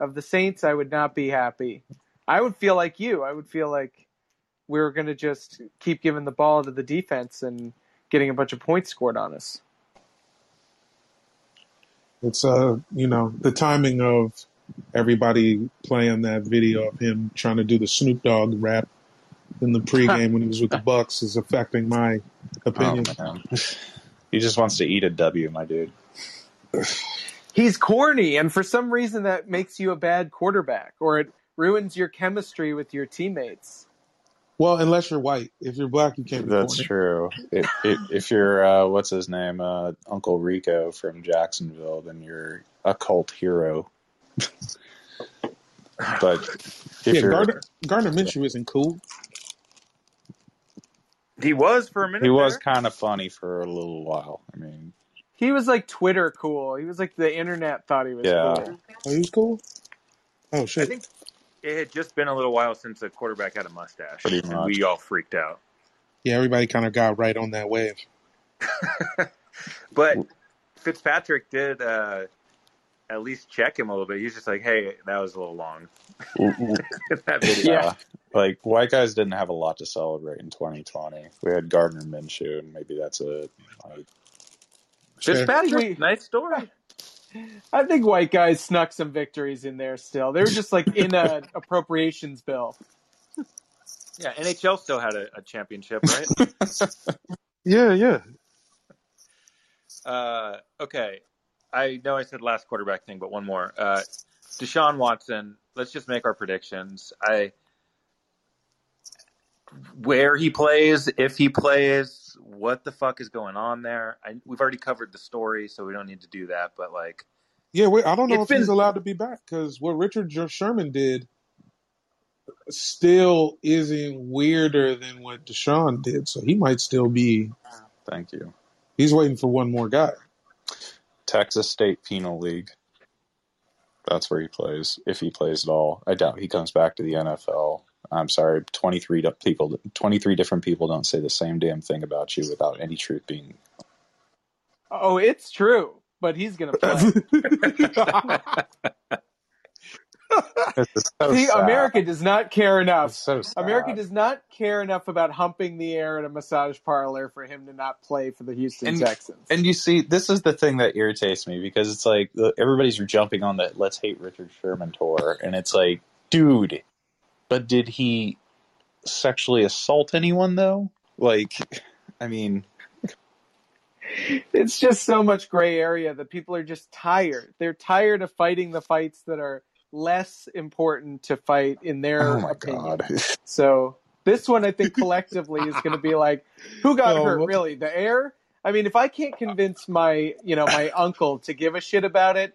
of the Saints, I would not be happy. I would feel like you. I would feel like we were going to just keep giving the ball to the defense and getting a bunch of points scored on us. It's uh, you know, the timing of everybody playing that video of him trying to do the Snoop Dogg rap in the pregame when he was with the Bucks is affecting my opinion. Oh, he just wants to eat a W, my dude. He's corny, and for some reason that makes you a bad quarterback, or it ruins your chemistry with your teammates. Well, unless you're white. If you're black, you can't be That's corny. true. If, if, if you're uh, what's his name, uh, Uncle Rico from Jacksonville, then you're a cult hero. but if Yeah, you're, Gardner, Gardner Minshew isn't cool. He was for a minute. he was kind of funny for a little while. I mean, He was like Twitter cool. He was like the internet thought he was Yeah. cool. Oh, he was cool. Oh I shit! think it had just been a little while since a quarterback had a mustache, Pretty and we all freaked out. Yeah, everybody kind of got right on that wave. But Fitzpatrick did uh, at least check him a little bit. He's just like, "Hey, that was a little long." that video. Yeah. Yeah. Like white guys didn't have a lot to celebrate in 2020. We had Gardner Minshew, and maybe that's a like, Fitzpatrick, nice story. I think white guys snuck some victories in there still. They were just like in a appropriations bill. Yeah, NHL still had a, a championship, right? Yeah, yeah. uh, okay, I know I said last quarterback thing, but one more. Uh, Deshaun Watson. Let's just make our predictions. I where he plays, if he plays, what the fuck is going on there? I, we've already covered the story, so we don't need to do that. But like, Yeah, wait, I don't know if he's been- allowed to be back because what Richard Sherman did still isn't weirder than what Deshaun did. So he might still be. thank you. He's waiting for one more guy. Texas State Penal League. That's where he plays, if he plays at all. I doubt he comes back to the NFL. I'm sorry, 23 people, 23 different people don't say the same damn thing about you without any truth being. Oh, it's true, but he's gonna play. So See, sad. America does not care enough. So. America does not care enough about humping the air at a massage parlor for him to not play for the Houston And- Texans. And you see, this is the thing that irritates me because it's like everybody's jumping on the "Let's Hate Richard Sherman" tour, and it's like, dude, but did he sexually assault anyone though? Like, I mean, it's just so much gray area that people are just tired. They're tired of fighting the fights that are less important to fight in their oh my opinion. god, So this one, I think, collectively is going to be like, who got Oh, hurt? what- Really, the air? I mean, if I can't convince my, you know, my uncle to give a shit about it,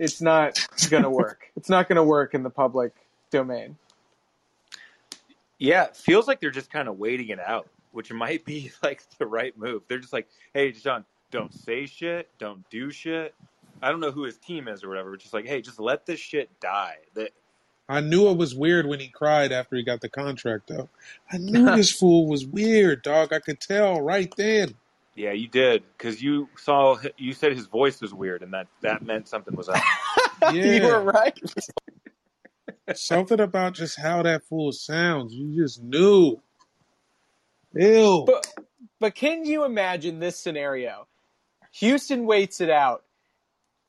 it's not going to work. It's not going to work in the public domain. Yeah, it feels like they're just kind of waiting it out, which might be like the right move. They're just like, "Hey, Deshaun, don't say shit, don't do shit." I don't know who his team is or whatever. But just like, hey, just let this shit die. That I knew it was weird when he cried after he got the contract, though. I knew this fool was weird, dog. I could tell right then. yeah, you did because you saw you said his voice was weird, and that that meant something was up. you were right. Something about just how that fool sounds. You just knew. Ew. But, but can you imagine this scenario? Houston waits it out.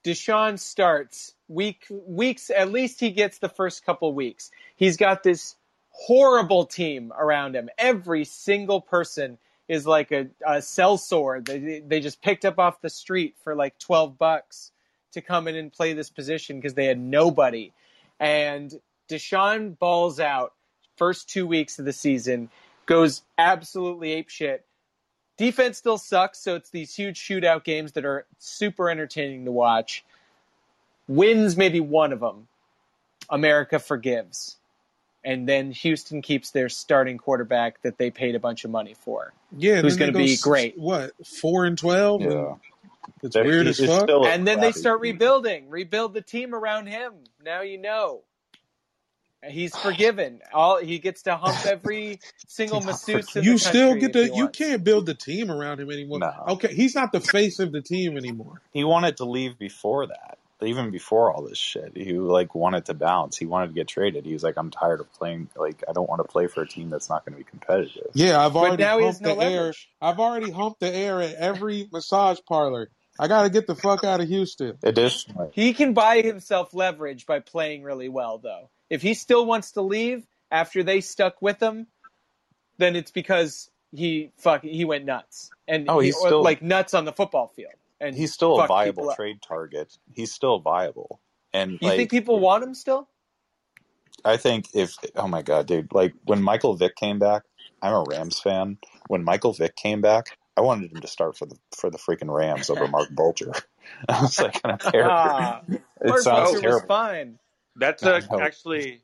Deshaun starts week weeks. At least he gets the first couple weeks. He's got this horrible team around him. Every single person is like a, a cell sore. They they just picked up off the street for like twelve bucks to come in and play this position because they had nobody. And Deshaun balls out first two weeks of the season, goes absolutely apeshit. Defense still sucks, so it's these huge shootout games that are super entertaining to watch. Wins maybe one of them. America forgives. And then Houston keeps their starting quarterback that they paid a bunch of money for. yeah, who's gonna be great. What four and twelve? yeah, it's They're- weird as fuck. And then they start rebuilding. Rebuild the team around him. Now you know. He's forgiven. All he gets to hump every single masseuse in you the still get to. You wants. can't build the team around him anymore. No. Okay, he's not the face of the team anymore. He wanted to leave before that. Even before all this shit, he like wanted to bounce. He wanted to get traded. He was like, "I'm tired of playing. Like, I don't want to play for a team that's not going to be competitive." Yeah, I've already now he has humped no the air. leverage. I've already humped the air at every massage parlor. I got to get the fuck out of Houston. Additionally, He can buy himself leverage by playing really well, though. If he still wants to leave after they stuck with him, then it's because he fuck he went nuts and Oh, he's or, still- like nuts on the football field. And he's still a viable people up. trade target. He's still viable, and You like, think people want him still? I think if oh my god, dude, like when Michael Vick came back, I'm a Rams fan. When Michael Vick came back, I wanted him to start for the for the freaking Rams over Mark Bulger. I was like, kind of terrible. Ah, it Mark sounds Bulger was terrible. fine. That's I a, know. actually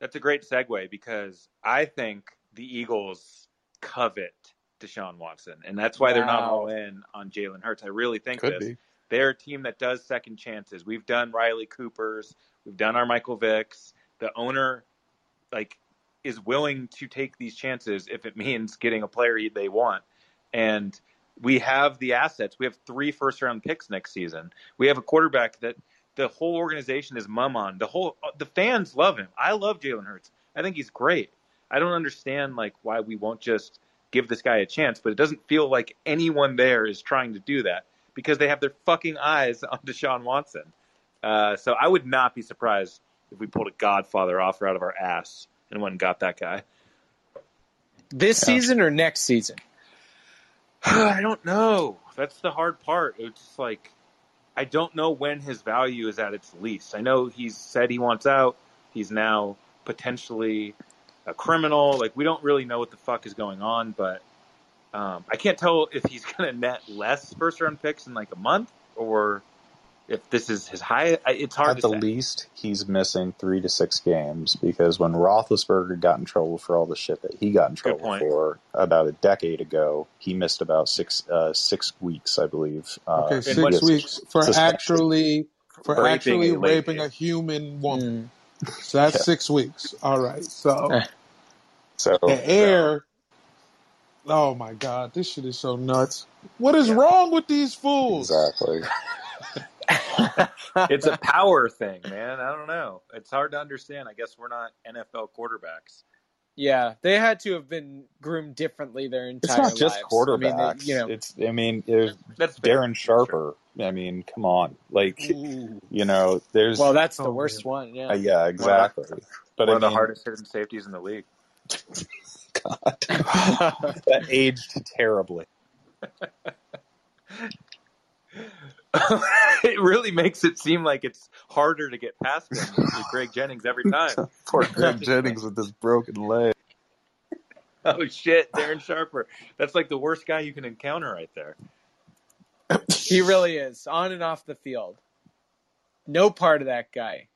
that's a great segue because I think the Eagles covet Deshaun Watson, and that's why they're not all in on Jalen Hurts. I really think Could this. be. They're a team that does second chances. We've done Riley Cooper's, we've done our Michael Vicks. The owner like is willing to take these chances if it means getting a player they want. And we have the assets. We have three first round picks next season. We have a quarterback that the whole organization is mum on. The whole uh, the fans love him. I love Jalen Hurts. I think he's great. I don't understand like why we won't just give this guy a chance, but it doesn't feel like anyone there is trying to do that because they have their fucking eyes on Deshaun Watson. Uh, so I would not be surprised if we pulled a Godfather offer out of our ass and went and got that guy. This Yeah. season or next season? I don't know. That's the hard part. It's just like I don't know when his value is at its least. I know he's said he wants out. He's now potentially a criminal. Like we don't really know what the fuck is going on, but um, I can't tell if he's going to net less first round picks in like a month or if this is his high. It's hard At to the say. least, he's missing three to six games because when Roethlisberger got in trouble for all the shit that he got in trouble for about a decade ago, he missed about six uh, six weeks, I believe. Uh, Okay, and six weeks for Suspension. actually for Raping actually a raping a human woman. Mm. So that's Yeah. six weeks. All right. So. so the air. Oh my god, this shit is so nuts. What is wrong with these fools? exactly. it's a power thing, man. I don't know. It's hard to understand. I guess we're not NFL quarterbacks. Yeah, they had to have been groomed differently their entire. It's entire not just quarterbacks. I mean, they- you know, It's I mean, there's That's fair. Darren Sharper. I mean, come on, like Ooh. you know, there's well, that's the Oh, worst man. one. Yeah. uh, yeah, exactly. But One I of the hardest hitting safeties in the league. God, that aged terribly. it really makes it seem like it's harder to get past him with Greg Jennings every time. Poor Greg Jennings with this broken leg. Oh shit, Darren Sharper. That's like the worst guy you can encounter right there. he really is on and off the field. No part of that guy.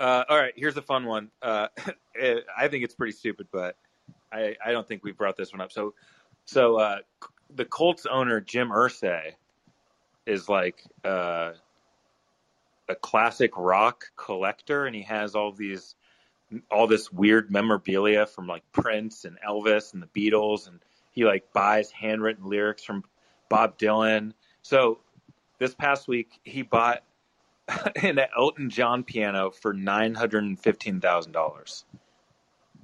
Uh, all right, here's a fun one. Uh, I think it's pretty stupid, but I, I don't think we brought this one up. So, so uh, the Colts owner Jim Irsay is like uh, a classic rock collector, and he has all these all this weird memorabilia from like Prince and Elvis and the Beatles, and he like buys handwritten lyrics from Bob Dylan. So this past week he bought an Elton John piano for nine hundred and fifteen thousand dollars.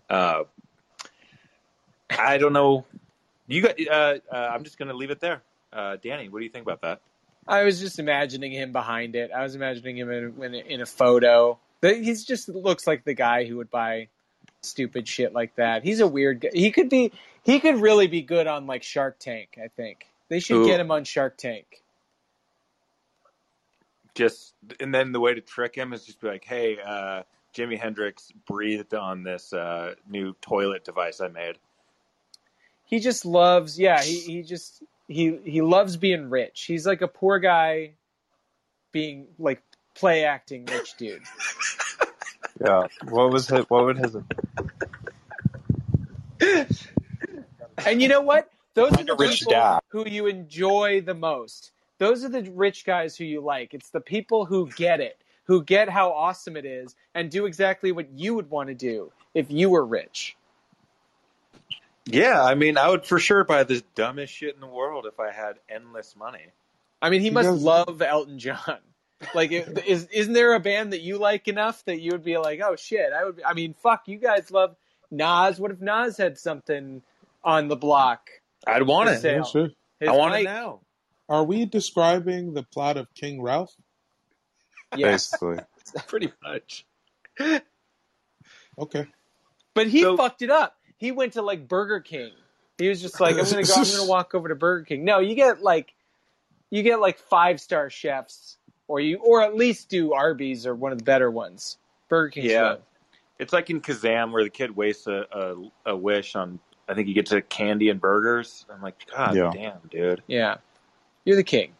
Uh, I don't know. You got. Uh, uh, I'm just going to leave it there. Uh, Danny, what do you think about that? I was just imagining him behind it. I was imagining him in, in, in a photo. He's just looks like the guy who would buy stupid shit like that. He's a weird guy. He could be. He could really be good on like Shark Tank. I think they should Ooh. get him on Shark Tank. Just and then the way to trick him is just be like, "Hey, uh, Jimi Hendrix breathed on this uh, new toilet device I made." He just loves. Yeah, he he just he he loves being rich. He's like a poor guy being like play acting rich dude. Yeah. What was his, what would his And you know what? Those are the rich people dad. who you enjoy the most. Those are the rich guys who you like. It's the people who get it, who get how awesome it is, and do exactly what you would want to do if you were rich. Yeah, I mean, I would for sure buy the dumbest shit in the world if I had endless money. I mean, he He must does- love Elton John. Like, it- is isn't there a band that you like enough that you would be like, oh shit, I would. Be, I mean, fuck, you guys love Nas. What if Nas had something on the block? I'd want it. Yeah, sure. I want mic- it now. Are we describing the plot of King Ralph? Yeah, basically? Pretty much. Okay. But he So- fucked it up. He went to like Burger King. He was just like, I'm gonna go. I'm gonna walk over to Burger King. No, you get like, you get like five star chefs, or you, or at least do Arby's or one of the better ones. Burger King. Yeah. It's like in Kazam where the kid wastes a, a, a wish on, I think he gets a candy and burgers. I'm like, God Yeah. damn, dude. Yeah. You're the king.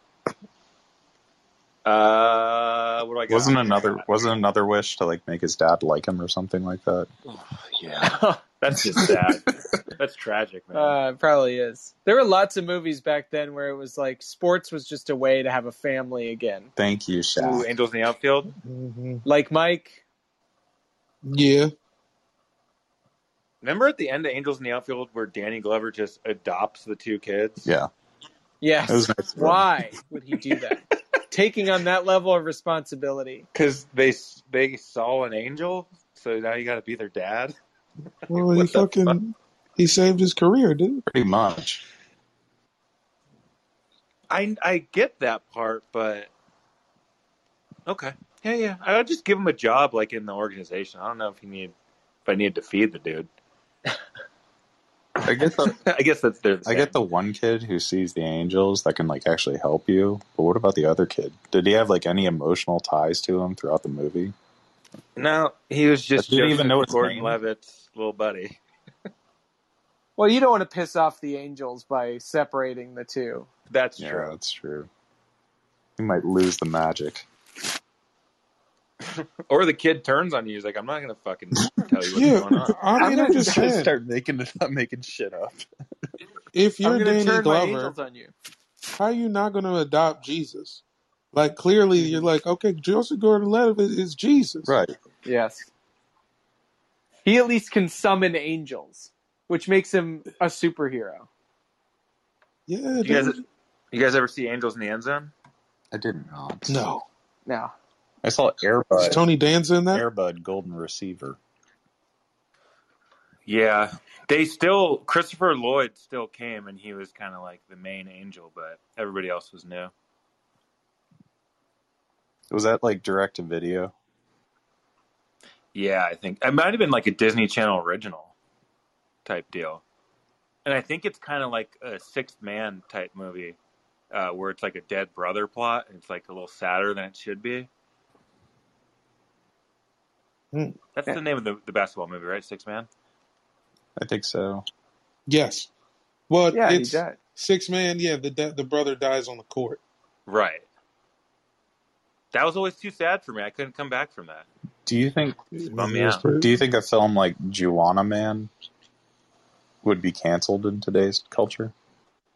Uh, what do I got? Wasn't another wasn't another wish to like make his dad like him or something like that? Yeah, that's just sad. that's tragic, man. Uh, it probably is. There were lots of movies back then where it was like sports was just a way to have a family again. Thank you, Ooh, Angels in the outfield. hmm Like Mike. Yeah. Remember at the end of Angels in the Outfield where Danny Glover just adopts the two kids? Yeah, Yes. it was nice. Why would he do that? Taking on that level of responsibility. Because they they saw an angel, so now you got to be their dad. Well, he What the fucking he saved his career, dude. Pretty much. I I get that part, but okay, yeah, yeah. I'll just give him a job like in the organization. I don't know if he need if I need to feed the dude. I get the I guess that's their. I get the one kid who sees the angels that can like actually help you, but what about the other kid? Did he have like any emotional ties to him throughout the movie? no. He was just Did he even Joseph know his Gordon name? Levitt's little buddy. Well, you don't want to piss off the angels by separating the two. That's Yeah, true. that's true. You might lose the magic. Or the kid turns on you. He's like, I'm not gonna fucking tell you what's Yeah, going on. I mean, I'm just saying, start making making shit up. if you're I'm going to Danny turn Glover, angels on you. how are you not going to adopt Jesus? Like clearly, you're like, okay, Joseph Gordon-Levitt is, is Jesus, Right. Yes. He at least can summon angels, which makes him a superhero. Yeah, You guys, you guys ever see Angels in the End Zone? I did not. no. No. I saw Is Airbud. Tony Danza in that? Airbud Golden Receiver. Yeah, they still Christopher Lloyd still came, and he was kind of like the main angel, but everybody else was new. Was that like direct to video? Yeah, I think it might have been like a Disney Channel original type deal, and I think it's kind of like a Sixth Man type movie, uh, where it's like a dead brother plot, and it's like a little sadder than it should be. Hmm. That's the name of the, the basketball movie, right? Six Man. I think so. Yes. Well, yeah, it's six man. Yeah, the the brother dies on the court. Right. That was always too sad for me. I couldn't come back from that. Do you think bummed me out. do you think a film like Juwanna Mann would be canceled in today's culture?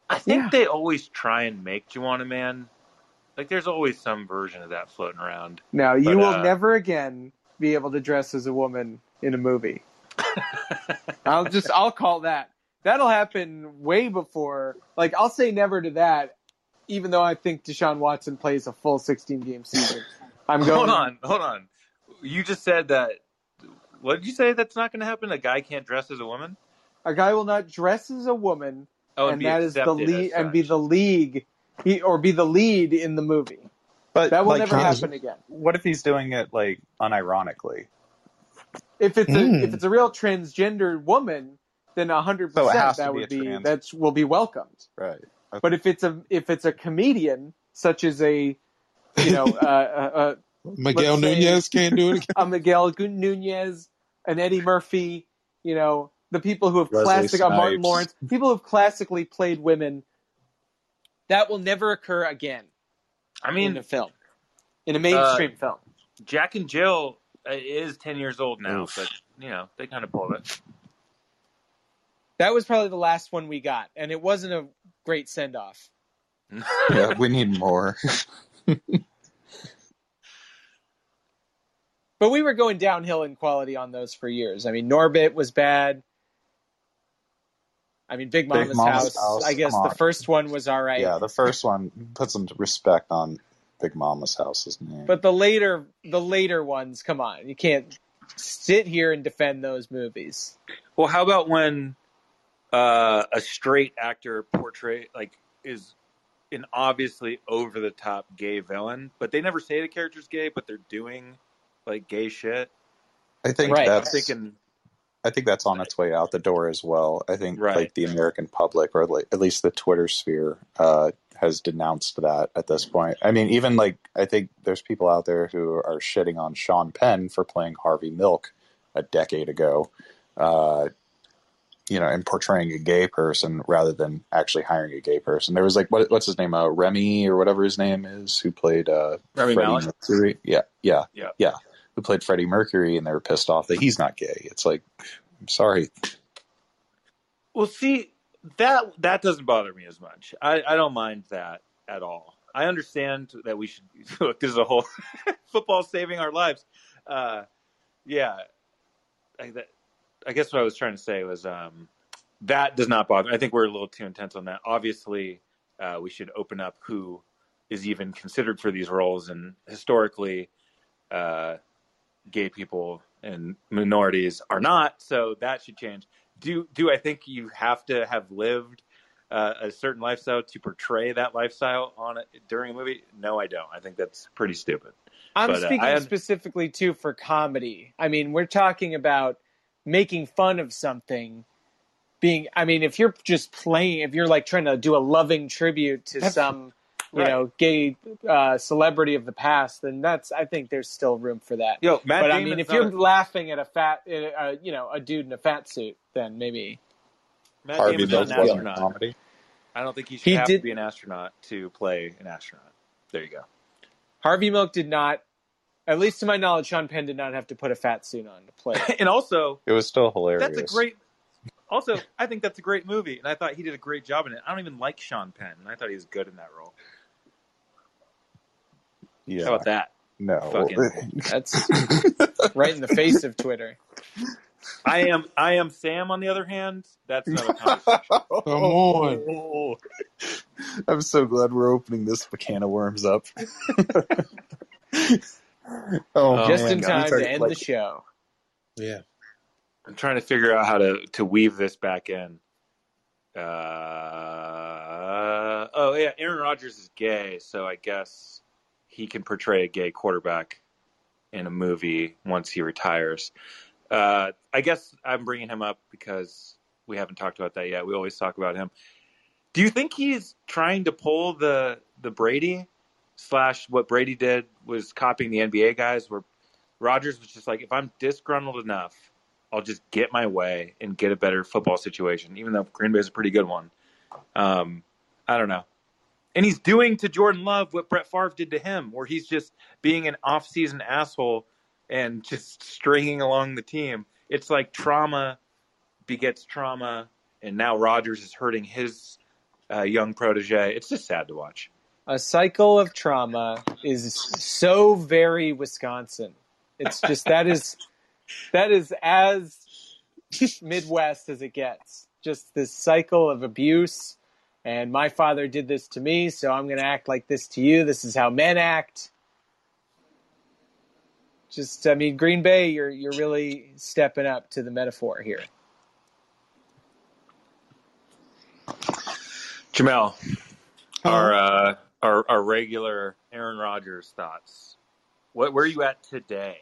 I think Yeah. they always try and make Juwanna Mann. Like, there's always some version of that floating around. Now, you But, will uh, never again be able to dress as a woman in a movie. I'll just, I'll call that. That'll happen way before. Like, I'll say never to that, even though I think Deshaun Watson plays a full 16 game season. I'm going. hold on, hold on. You just said that. What did you say? That's not going to happen. A guy can't dress as a woman. A guy will not dress as a woman, Oh, and be that is the accepted lead, and be the league, he, or be the lead in the movie. But That will like, never happen again. What if he's doing it like unironically? If it's a Mm. if it's a real transgender woman, then hundred so percent that would a be trans- that's will be welcomed. Right. But if it's a if it's a comedian such as a you know uh, Miguel let's say- Nunez can't do it. a, a Miguel Nunez, an Eddie Murphy, you know the people who have Wesley classic uh, Martin Lawrence, people who have classically played women, that will never occur again I mean, in mean, a film, in a mainstream film. Jack and Jill uh, Uh, is ten years old now, Oof. but you know they kind of pulled it. That was probably the last one we got, and it wasn't a great send off. yeah, we need more. But we were going downhill in quality on those for years. I mean, Norbit was bad. I mean, Big Mama's, Mama's House. House, I guess the first one was all right. Yeah, the first one put some respect on Big Mama's house's name. But the later, the later ones, come on, you can't sit here and defend those movies. Well, how about when uh, a straight actor portray like is an obviously over the top gay villain, but they never say the character's gay, but they're doing like gay shit. I think Right. I'm that's thinking, I think that's on its way out the door as well. I think Right. like the American public or like, at least the Twitter sphere uh, has denounced that at this point. I mean, even like I think there's people out there who are shitting on Sean Penn for playing Harvey Milk a decade ago. Uh, you know, and portraying a gay person rather than actually hiring a gay person. There was like what, what's his name, uh, Remy or whatever his name is, who played uh, Rami Freddie? Mercury. Yeah, yeah, Yeah. yeah. Who played Freddie Mercury, and they were pissed off that he's not gay. It's like, I'm sorry. well, see that that doesn't bother me as much. I, I don't mind that at all. I understand that we should look. This is a whole football saving our lives. Uh, yeah, I, that, I guess what I was trying to say was um, that does not bother. I think we're a little too intense on that. Obviously, uh, we should open up who is even considered for these roles, and historically, uh, gay people and minorities are not. So that should change. Do do I think you have to have lived uh, a certain lifestyle to portray that lifestyle on it during a movie? No, I don't. I think that's pretty stupid. I'm But, uh, speaking I specifically too for comedy. I mean, we're talking about making fun of something being I mean, if you're just playing if you're like trying to do a loving tribute to some you Right. know, gay uh, celebrity of the past, then that's I think there's still room for that. Yo, Matt but I mean, if you're a- laughing at a fat, uh, you know, a dude in a fat suit, then maybe. Matt Harvey Damon's Milk not an astronaut. comedy. I don't think he should He have did- to be an astronaut to play an astronaut. There you go. Harvey Milk did not, at least to my knowledge, Sean Penn did not have to put a fat suit on to play. and also, It was still hilarious. that's a great. Also, I think that's a great movie, and I thought he did a great job in it. I don't even like Sean Penn, and I thought he was good in that role. Yeah. How about that? No. Fucking- That's right in the face of Twitter. I am. I am Sam. On the other hand, that's another conversation. Come on. I'm so glad we're opening this can of worms up. oh, Just man. in time to end like- the show. Yeah. I'm trying to figure out how to to weave this back in. Uh, oh yeah, Aaron Rodgers is gay, so I guess he can portray a gay quarterback in a movie once he retires. Uh, I guess I'm bringing him up because we haven't talked about that yet. We always talk about him. Do you think he's trying to pull the the Brady slash what Brady did was copying the NBA guys, where Rodgers was just like, if I'm disgruntled enough, I'll just get my way and get a better football situation, even though Green Bay is a pretty good one. Um, I don't know. And he's doing to Jordan Love what Brett Favre did to him, where he's just being an off-season asshole and just stringing along the team. It's like trauma begets trauma, and now Rodgers is hurting his uh, young protege. It's just sad to watch. A cycle of trauma is so very Wisconsin. It's just that is that is as Midwest as it gets. Just this cycle of abuse. And my father did this to me, so I'm going to act like this to you. This is how men act. Just, I mean, Green Bay, you're you're really stepping up to the metaphor here. Jamel, our uh, our our regular Aaron Rodgers thoughts. What where are you at today?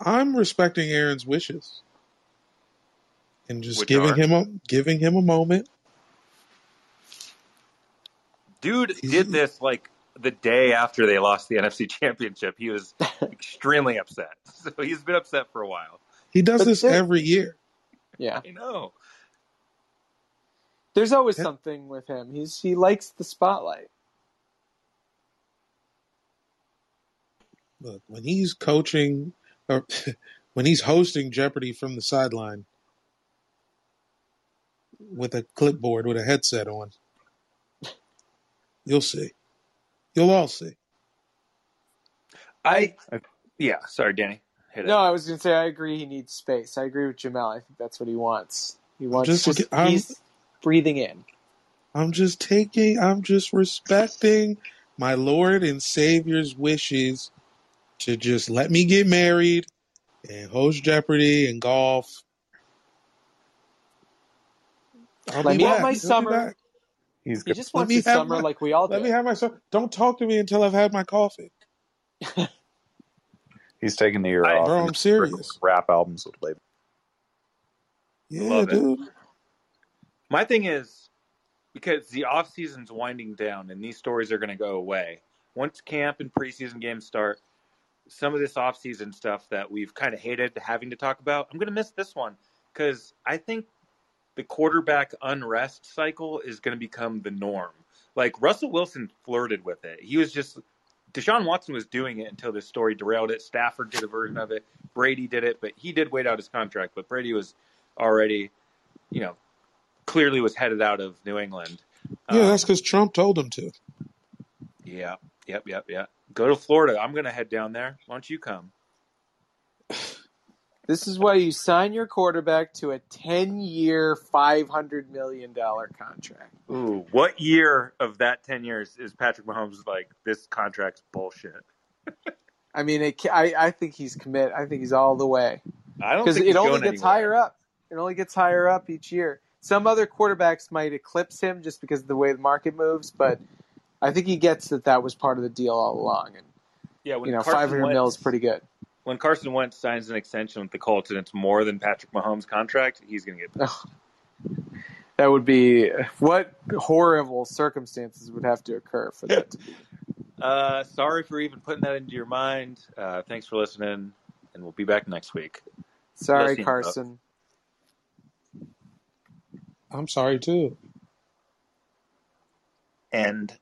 I'm respecting Aaron's wishes and just Which giving are? him a giving him a moment. Dude did this like the day after they lost the NFC Championship. He was extremely upset. So he's been upset for a while. He does But this there- every year. Yeah. I know. There's always Yeah. something with him. He's he likes the spotlight. Look, when he's coaching or when he's hosting Jeopardy from the sideline with a clipboard with a headset on, you'll see. You'll all see. I yeah. Sorry, Danny. Hit it. No, I was going to say I agree. He needs space. I agree with Jamel. I think that's what he wants. He wants Just just, I'm- he's breathing in. I'm just taking, I'm just respecting my Lord and Savior's wishes to just let me get married and host Jeopardy and golf. I'll Let be me have my I'll summer. back. He's He just Let wants me his have summer my- like we all do. Let me have my summer. Don't talk to me until I've had my coffee. He's taking the year I- off. Bro, I'm serious. Rap albums with label. Yeah, Love it. dude. My thing is because the off season's winding down and these stories are going to go away. Once camp and preseason games start, some of this off season stuff that we've kind of hated having to talk about, I'm going to miss this one because I think the quarterback unrest cycle is going to become the norm. Like Russell Wilson flirted with it. He was just Deshaun Watson was doing it until this story derailed it. Stafford did a version of it. Brady did it, but he did wait out his contract. But Brady was already, you know, clearly was headed out of New England. Yeah, Um, that's because Trump told him to. yeah, yep, yep, yep. Go to Florida. I'm going to head down there. Why don't you come? This is why you sign your quarterback to a 10 year, $500 million contract. Ooh, what year of that ten years is Patrick Mahomes like this contract's bullshit? I mean, it, I, I think he's commit. I think he's all the way. I don't Because it he's only gets anywhere. higher up. It only gets higher up each year. Some other quarterbacks might eclipse him just because of the way the market moves, but I think he gets that that was part of the deal all along. And, Yeah, when you know, Carson 500 Wentz, mil is pretty good. When Carson Wentz signs an extension with the Colts and it's more than Patrick Mahomes' contract, he's going to get. That would be what horrible circumstances would have to occur for that to be. Uh, sorry for even putting that into your mind. Uh, thanks for listening, and we'll be back next week. Sorry, Listen up. Carson. I'm sorry too. End.